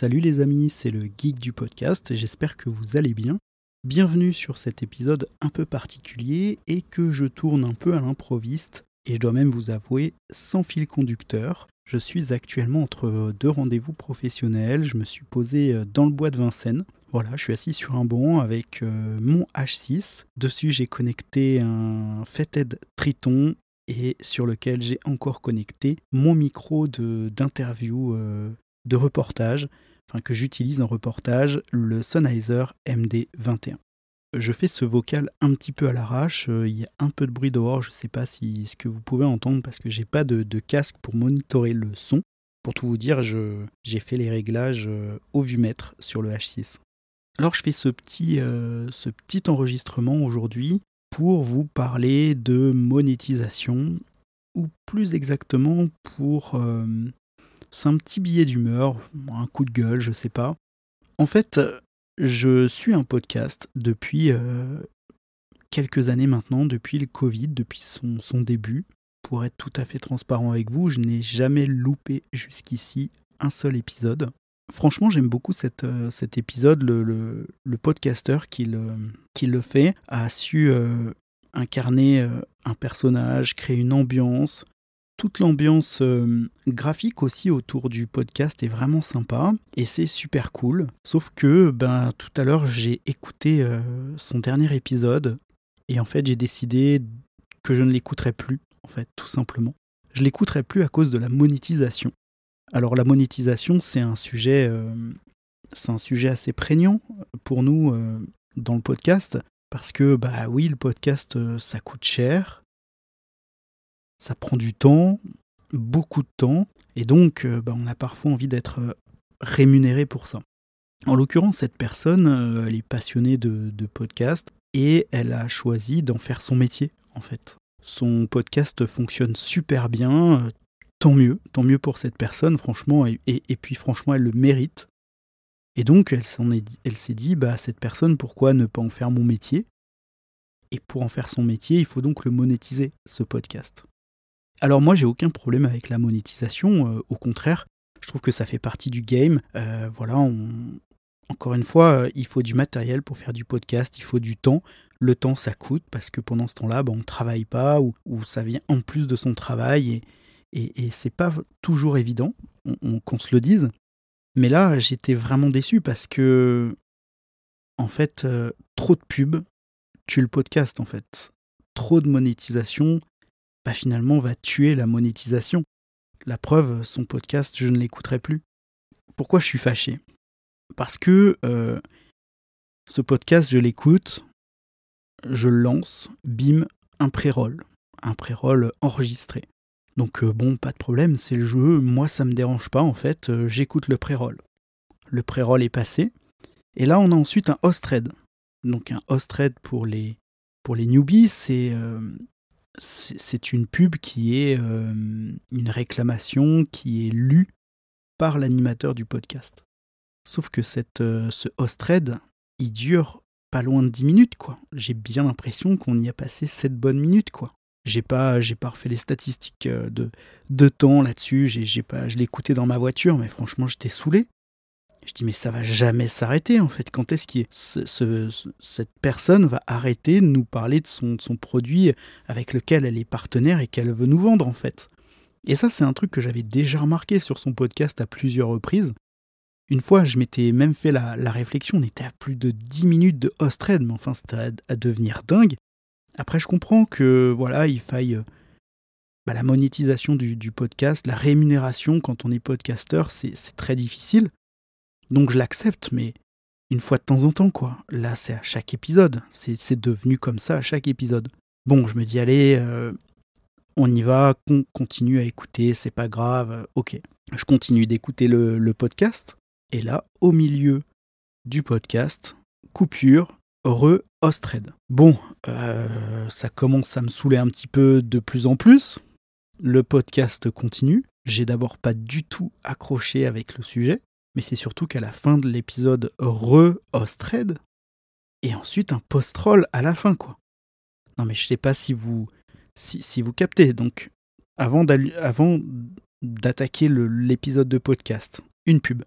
Salut les amis, c'est le geek du podcast, j'espère que vous allez bien. Bienvenue sur cet épisode un peu particulier et que je tourne un peu à l'improviste et je dois même vous avouer sans fil conducteur. Je suis actuellement entre deux rendez-vous professionnels, je me suis posé euh, dans le bois de Vincennes. Voilà, je suis assis sur un banc avec euh, mon H6. Dessus, j'ai connecté un Feted Triton et sur lequel j'ai encore connecté mon micro d'interview euh, de reportage, enfin que j'utilise en reportage, le Sennheiser MD21. Je fais ce vocal un petit peu à l'arrache, euh, il y a un peu de bruit dehors, je ne sais pas si ce que vous pouvez entendre parce que j'ai pas de, casque pour monitorer le son. Pour tout vous dire, j'ai fait les réglages euh, au vumètre sur le H6. Alors je fais euh, ce petit enregistrement aujourd'hui pour vous parler de monétisation, ou plus exactement pour c'est un petit billet d'humeur, un coup de gueule, je sais pas. En fait, je suis un podcast depuis euh, quelques années maintenant, depuis le Covid, depuis son, début. Pour être tout à fait transparent avec vous, je n'ai jamais loupé jusqu'ici un seul épisode. Franchement, j'aime beaucoup euh, cet épisode. Le, le, le podcasteur qui le, qui le, fait a su euh, incarner un personnage, créer une ambiance, toute l'ambiance euh, graphique aussi autour du podcast est vraiment sympa et c'est super cool. Sauf que ben, tout à l'heure j'ai écouté euh, son dernier épisode et en fait j'ai décidé que je ne l'écouterai plus, en fait, tout simplement. Je l'écouterai plus à cause de la monétisation. Alors la monétisation c'est un sujet, euh, c'est un sujet assez prégnant pour nous dans le podcast parce que bah oui le podcast ça coûte cher ça prend du temps, beaucoup de temps, et donc euh, bah, on a parfois envie d'être euh, rémunéré pour ça. En l'occurrence, cette personne, euh, elle est passionnée de, de podcast et elle a choisi d'en faire son métier, en fait. Son podcast fonctionne super bien, tant mieux, tant mieux pour cette personne, franchement, et, puis franchement, elle le mérite. Et donc, elle s'est dit, bah, cette personne, pourquoi ne pas en faire mon métier? Et pour en faire son métier, il faut donc le monétiser, ce podcast. Alors moi j'ai aucun problème avec la monétisation, euh, au contraire, je trouve que ça fait partie du game. Euh, voilà, encore une fois, euh, il faut du matériel pour faire du podcast, il faut du temps. Le temps ça coûte parce que pendant ce temps-là, bah, on ne travaille pas ou, ça vient en plus de son travail et, et, c'est pas toujours évident qu'on se le dise. Mais là, j'étais vraiment déçu parce que, en fait, trop de pubs tue le podcast en fait. Trop de monétisation, bah, finalement va tuer la monétisation. La preuve, son podcast, je ne l'écouterai plus. Pourquoi je suis fâché? Parce que euh, ce podcast, je l'écoute, je lance, bim, un pré-roll. Un pré-roll enregistré. Donc euh, bon, pas de problème, c'est le jeu, moi ça me dérange pas en fait, euh, j'écoute le pré-roll. Le pré-roll est passé, et là on a ensuite un host thread. Donc un host thread pour les, pour les newbies, c'est c'est une pub qui est euh, une réclamation qui est lue par l'animateur du podcast. Sauf que cette, euh, ce host thread, il dure pas loin de 10 minutes, quoi. J'ai bien l'impression qu'on y a passé 7 bonnes minutes, quoi. J'ai pas, j'ai pas refait les statistiques euh, de, de temps là-dessus, j'ai, pas, je écouté dans ma voiture, mais franchement, j'étais saoulé. Je dis, mais ça va jamais s'arrêter en fait. Quand est-ce que ce, cette personne va arrêter de nous parler de son, produit avec lequel elle est partenaire et qu'elle veut nous vendre en fait? Et ça, c'est un truc que j'avais déjà remarqué sur son podcast à plusieurs reprises. Une fois, je m'étais même fait la, réflexion, on était à plus de 10 minutes de host thread, mais enfin, c'était à, devenir dingue. Après, je comprends que voilà, il faille bah, la monétisation du, du, podcast, la rémunération quand on est podcasteur, c'est très difficile. Donc je l'accepte, mais une fois de temps en temps, quoi. Là, c'est à chaque épisode. C'est devenu comme ça à chaque épisode. Bon, je me dis, allez, euh, on y va, on continue à écouter, c'est pas grave, ok. Je continue d'écouter le, podcast, et là, au milieu du podcast, coupure, re Ostred. Bon, euh, ça commence à me saouler un petit peu de plus en plus. Le podcast continue. J'ai d'abord pas du tout accroché avec le sujet mais c'est surtout qu'à la fin de l'épisode re-Ostred, et ensuite un post-roll à la fin, quoi. Non, mais je sais pas si vous, si, vous captez. Donc, avant d'attaquer l'épisode de podcast, une pub.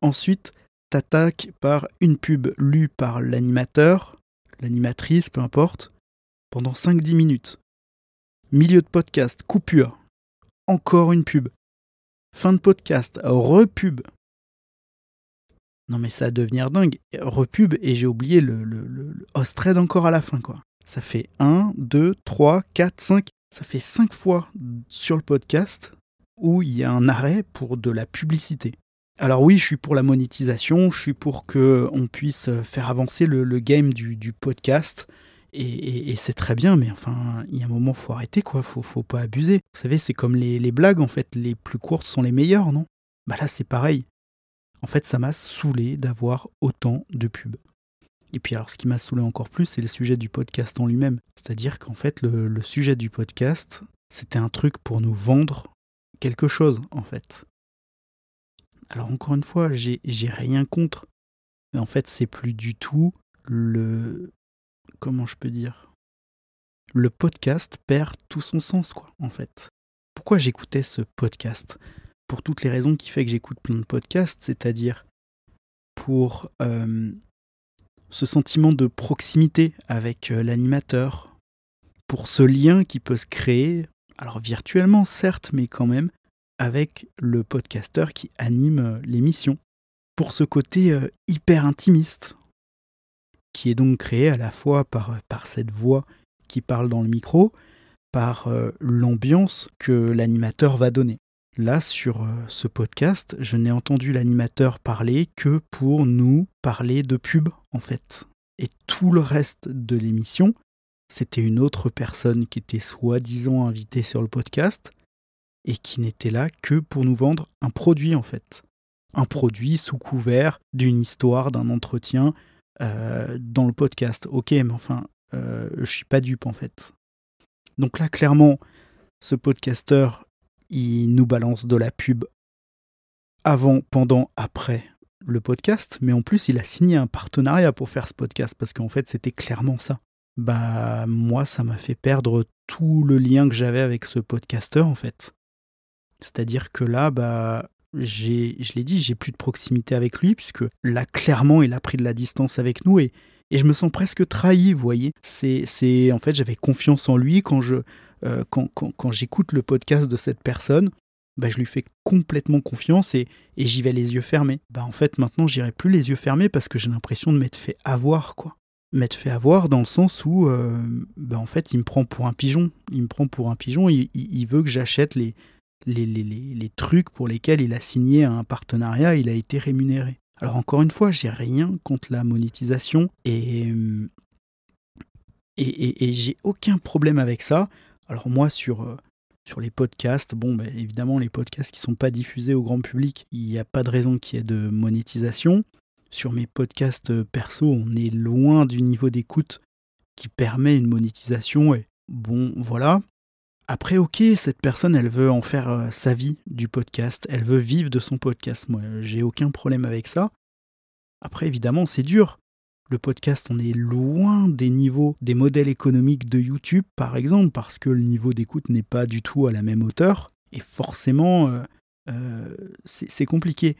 Ensuite, t'attaques par une pub lue par l'animateur, l'animatrice, peu importe, pendant 5-10 minutes. Milieu de podcast, coupure. Encore une pub. Fin de podcast, repub. Non mais ça va devenir dingue. Repub et j'ai oublié le, le, le, encore à la fin quoi. Ça fait 1, 2, 3, 4, 5. Ça fait 5 fois sur le podcast où il y a un arrêt pour de la publicité. Alors oui, je suis pour la monétisation, je suis pour qu'on puisse faire avancer le, game du, podcast. Et, c'est très bien, mais enfin, il y a un moment, faut arrêter, quoi. Faut, faut pas abuser. Vous savez, c'est comme les, les, blagues, en fait. Les plus courtes sont les meilleures, non? Bah là, c'est pareil. En fait, ça m'a saoulé d'avoir autant de pubs. Et puis alors, ce qui m'a saoulé encore plus, c'est le sujet du podcast en lui-même. C'est-à-dire qu'en fait, le, sujet du podcast, c'était un truc pour nous vendre quelque chose, en fait. Alors encore une fois, j'ai rien contre. Mais en fait, c'est plus du tout le. Comment je peux dire Le podcast perd tout son sens, quoi, en fait. Pourquoi j'écoutais ce podcast? Pour toutes les raisons qui fait que j'écoute plein de podcasts, c'est-à-dire pour euh, ce sentiment de proximité avec euh, l'animateur, pour ce lien qui peut se créer, alors virtuellement certes, mais quand même, avec le podcasteur qui anime euh, l'émission. Pour ce côté hyper intimiste, qui est donc créé à la fois par cette voix qui parle dans le micro, par l'ambiance que l'animateur va donner. Là, sur ce podcast, je n'ai entendu l'animateur parler que pour nous parler de pub, en fait. Et tout le reste de l'émission, c'était une autre personne qui était soi-disant invitée sur le podcast, et qui n'était là que pour nous vendre un produit en fait. Un produit sous couvert d'une histoire, d'un entretien euh, dans le podcast. Ok, mais enfin, euh, je suis pas dupe en fait. Donc là, clairement, ce podcasteur, il nous balance de la pub avant, pendant, après le podcast, mais en plus, il a signé un partenariat pour faire ce podcast parce qu'en fait, c'était clairement ça. Bah, moi, ça m'a fait perdre tout le lien que j'avais avec ce podcasteur en fait. C'est-à-dire que là, bah, j'ai, je l'ai dit, j'ai plus de proximité avec lui, puisque là, clairement, il a pris de la distance avec nous et, et je me sens presque trahi, vous voyez. C'est, en fait, j'avais confiance en lui quand, je, euh, quand, quand, quand j'écoute le podcast de cette personne. Bah, je lui fais complètement confiance et, et j'y vais les yeux fermés. Bah, en fait, maintenant, j'irai plus les yeux fermés parce que j'ai l'impression de m'être fait avoir, quoi. M'être fait avoir dans le sens où, euh, bah, en fait, il me prend pour un pigeon. Il me prend pour un pigeon, il, il veut que j'achète les, les, les, les, trucs pour lesquels il a signé un partenariat, il a été rémunéré. Alors encore une fois, j'ai rien contre la monétisation et, et, j'ai aucun problème avec ça. Alors moi sur, euh, les podcasts, bon ben, évidemment les podcasts qui ne sont pas diffusés au grand public, il n'y a pas de raison qu'il y ait de monétisation. Sur mes podcasts perso, on est loin du niveau d'écoute qui permet une monétisation et bon voilà. Après, ok, cette personne, elle veut en faire euh, sa vie du podcast, elle veut vivre de son podcast. Moi, j'ai aucun problème avec ça. Après, évidemment, c'est dur. Le podcast, on est loin des niveaux des modèles économiques de YouTube, par exemple, parce que le niveau d'écoute n'est pas du tout à la même hauteur. Et forcément, euh, euh, c'est compliqué.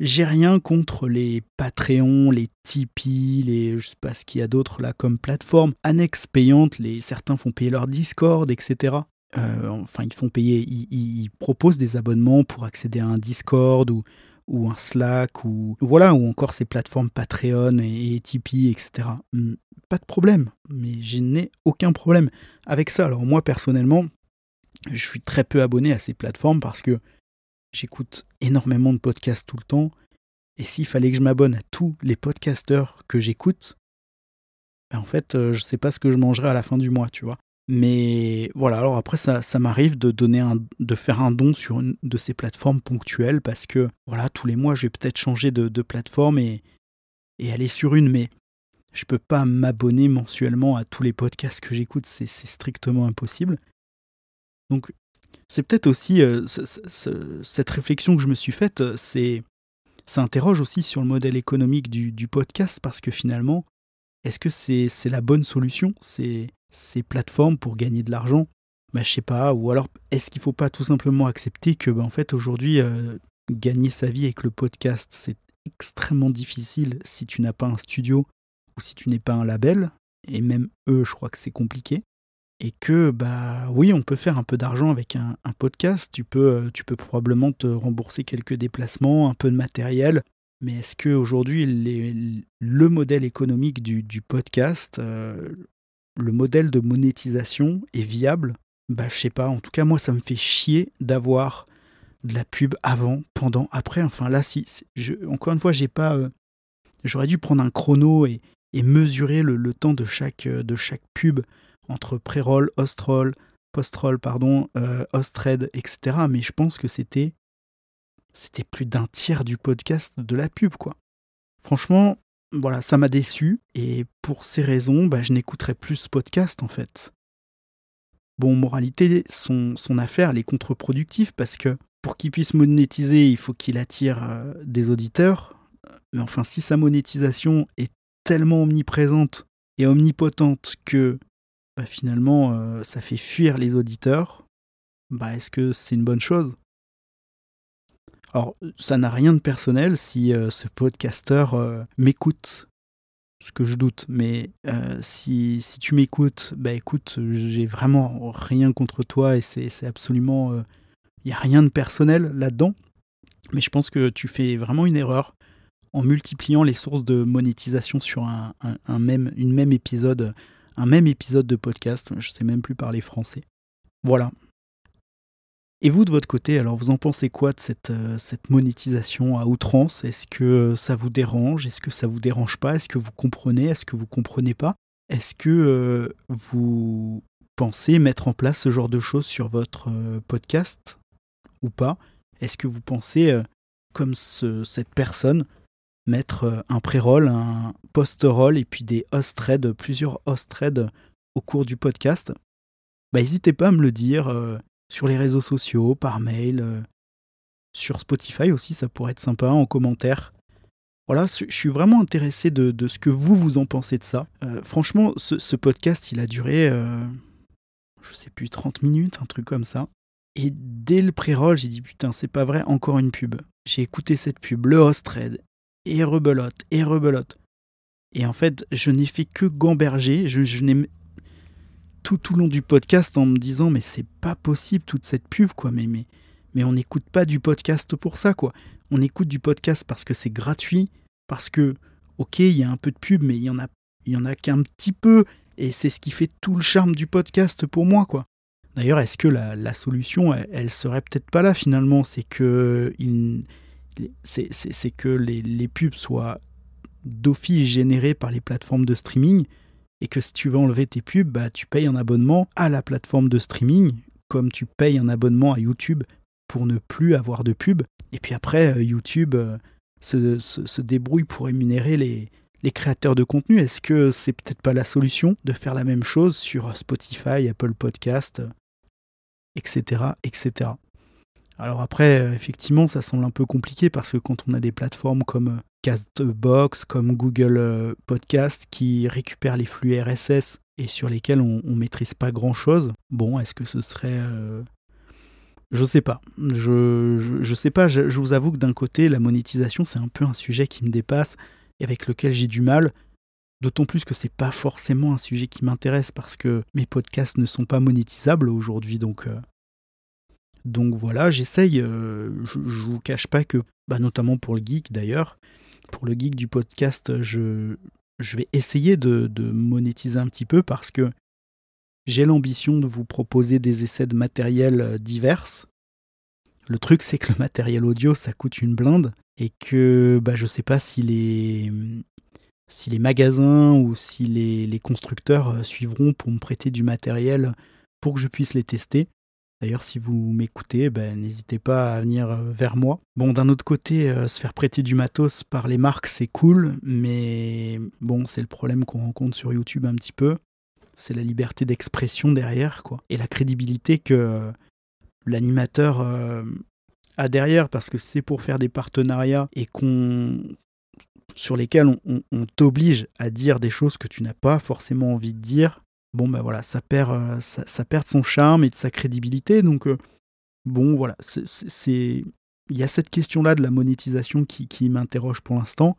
J'ai rien contre les Patreon, les Tipeee, les je sais pas ce qu'il y a d'autres là comme plateforme annexes payantes. Les certains font payer leur Discord, etc. Euh, enfin, ils font payer, ils, proposent des abonnements pour accéder à un Discord ou, un Slack ou voilà, ou encore ces plateformes Patreon et, Tipeee, etc. Hmm, pas de problème, mais je n'ai aucun problème avec ça. Alors moi personnellement, je suis très peu abonné à ces plateformes parce que j'écoute énormément de podcasts tout le temps. Et s'il fallait que je m'abonne à tous les podcasteurs que j'écoute, ben en fait, euh, je sais pas ce que je mangerai à la fin du mois, tu vois. Mais voilà, alors après, ça, ça m'arrive de, donner un, de faire un don sur une de ces plateformes ponctuelles parce que voilà, tous les mois, je vais peut-être changer de, plateforme et, et aller sur une, mais je peux pas m'abonner mensuellement à tous les podcasts que j'écoute, c'est strictement impossible. Donc, c'est peut-être aussi euh, cette réflexion que je me suis faite, c'est ça interroge aussi sur le modèle économique du, du podcast parce que finalement, est-ce que c'est la bonne solution? C'est ces plateformes pour gagner de l'argent bah, Je sais pas. Ou alors, est-ce qu'il faut pas tout simplement accepter que, bah, en fait, aujourd'hui, euh, gagner sa vie avec le podcast, c'est extrêmement difficile si tu n'as pas un studio ou si tu n'es pas un label. Et même eux, je crois que c'est compliqué. Et que, bah oui, on peut faire un peu d'argent avec un, podcast. Tu peux, euh, tu peux probablement te rembourser quelques déplacements, un peu de matériel. Mais est-ce qu'aujourd'hui, le modèle économique du, podcast, euh, le modèle de monétisation est viable? Bah, je sais pas. En tout cas, moi, ça me fait chier d'avoir de la pub avant, pendant, après. Enfin là, si, encore une fois, j'ai pas. Euh, j'aurais dû prendre un chrono et, mesurer le, temps de chaque, euh, de chaque pub entre pré-roll, post-roll, post-roll, pardon, euh, etc. Mais je pense que c'était c'était plus d'un tiers du podcast de la pub, quoi. Franchement, voilà, ça m'a déçu et pour ces raisons, bah, je n'écouterai plus ce podcast en fait. Bon, moralité, son, affaire, elle est contre-productive parce que pour qu'il puisse monétiser, il faut qu'il attire euh, des auditeurs. Mais enfin, si sa monétisation est tellement omniprésente et omnipotente que bah, finalement euh, ça fait fuir les auditeurs, bah, est-ce que c'est une bonne chose? Alors, ça n'a rien de personnel si euh, ce podcasteur m'écoute, ce que je doute, mais si, si, tu m'écoutes, bah écoute, j'ai vraiment rien contre toi et c'est absolument il n'y a rien de personnel là-dedans. Mais je pense que tu fais vraiment une erreur en multipliant les sources de monétisation sur un, même, une épisode de podcast. Je ne sais même plus parler français. Voilà. Et vous, de votre côté, alors vous en pensez quoi de cette, euh, monétisation à outrance? Est-ce que ça vous dérange? Est-ce que ça vous dérange pas? Est-ce que vous comprenez? Est-ce que vous comprenez pas? Est-ce que euh, vous pensez mettre en place ce genre de choses sur votre euh, podcast ou pas? Est-ce que vous pensez, euh, comme cette personne, mettre euh, un pré-roll, un post-roll et puis des host threads, plusieurs host threads au cours du podcast? Bah, N'hésitez pas à me le dire euh, sur les réseaux sociaux, par mail, sur Spotify aussi, ça pourrait être sympa en commentaire. Voilà, je suis vraiment intéressé de, ce que vous, vous en pensez de ça. franchement, ce, podcast, il a duré, je sais plus, 30 minutes, un truc comme ça. Et dès le pré-roll, j'ai dit putain, c'est pas vrai, encore une pub. J'ai écouté cette pub, le host et rebelote, et rebelote. Et en fait, je n'ai fait que gamberger. Je n'ai tout tout long du podcast en me disant mais c'est pas possible toute cette pub quoi. Mais mais mais on n'écoute pas du podcast pour ça quoi. On écoute du podcast parce que c'est gratuit, parce que ok il y a un peu de pub mais il y en a il y en a qu'un petit peu et c'est ce qui fait tout le charme du podcast pour moi quoi. D'ailleurs, est-ce que la, solution, elle, serait peut-être pas là finalement? C'est que, c'est, que les, pubs soient d'office générées par les plateformes de streaming et que si tu veux enlever tes pubs, bah, tu payes un abonnement à la plateforme de streaming comme tu payes un abonnement à YouTube pour ne plus avoir de pubs. Et puis après, euh, YouTube euh, se, débrouille pour rémunérer les, créateurs de contenu. Est-ce que c'est peut-être pas la solution de faire la même chose sur Spotify, Apple Podcast etc., etc. Alors après, euh, effectivement, ça semble un peu compliqué parce que quand on a des plateformes comme euh, Castbox, comme Google euh, Podcast qui récupèrent les flux RSS et sur lesquels on ne maîtrise pas grand-chose, bon, est-ce que ce serait... Je sais pas. Je, je, sais pas. Je, vous avoue que d'un côté, la monétisation, c'est un peu un sujet qui me dépasse et avec lequel j'ai du mal. D'autant plus que c'est pas forcément un sujet qui m'intéresse parce que mes podcasts ne sont pas monétisables aujourd'hui. Donc, euh, donc voilà, j'essaye. Euh, je, je vous cache pas que, bah, notamment pour le geek d'ailleurs, pour le geek du podcast, je, vais essayer de, monétiser un petit peu parce que j'ai l'ambition de vous proposer des essais de matériel euh, divers. Le truc, c'est que le matériel audio, ça coûte une blinde et que bah, je sais pas si les, si les magasins ou si les, constructeurs euh, suivront pour me prêter du matériel pour que je puisse les tester. D'ailleurs, si vous m'écoutez, ben, n'hésitez pas à venir euh, vers moi. Bon, d'un autre côté, euh, se faire prêter du matos par les marques, c'est cool, mais bon, c'est le problème qu'on rencontre sur YouTube un petit peu. C'est la liberté d'expression derrière, quoi. Et la crédibilité que l'animateur a derrière, parce que c'est pour faire des partenariats et qu'on sur lesquels on, t'oblige à dire des choses que tu n'as pas forcément envie de dire, bon ben voilà, ça perd, euh, ça, son charme et de sa crédibilité. Donc euh, bon voilà, c'est il y a cette question-là de la monétisation qui, m'interroge pour l'instant.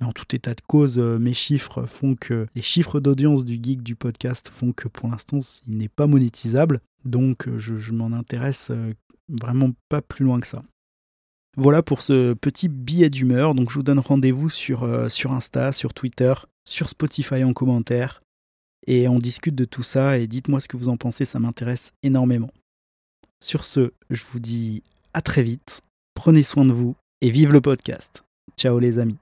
Mais en tout état de cause, euh, mes chiffres font que les chiffres d'audience du geek du podcast font que pour l'instant, il n'est pas monétisable. Donc, je, m'en intéresse vraiment pas plus loin que ça. Voilà pour ce petit billet d'humeur. Donc, je vous donne rendez-vous sur Insta, sur Twitter, sur Spotify en commentaire. Et on discute de tout ça et dites-moi ce que vous en pensez, ça m'intéresse énormément. Sur ce, je vous dis à très vite, prenez soin de vous et vive le podcast. Ciao les amis.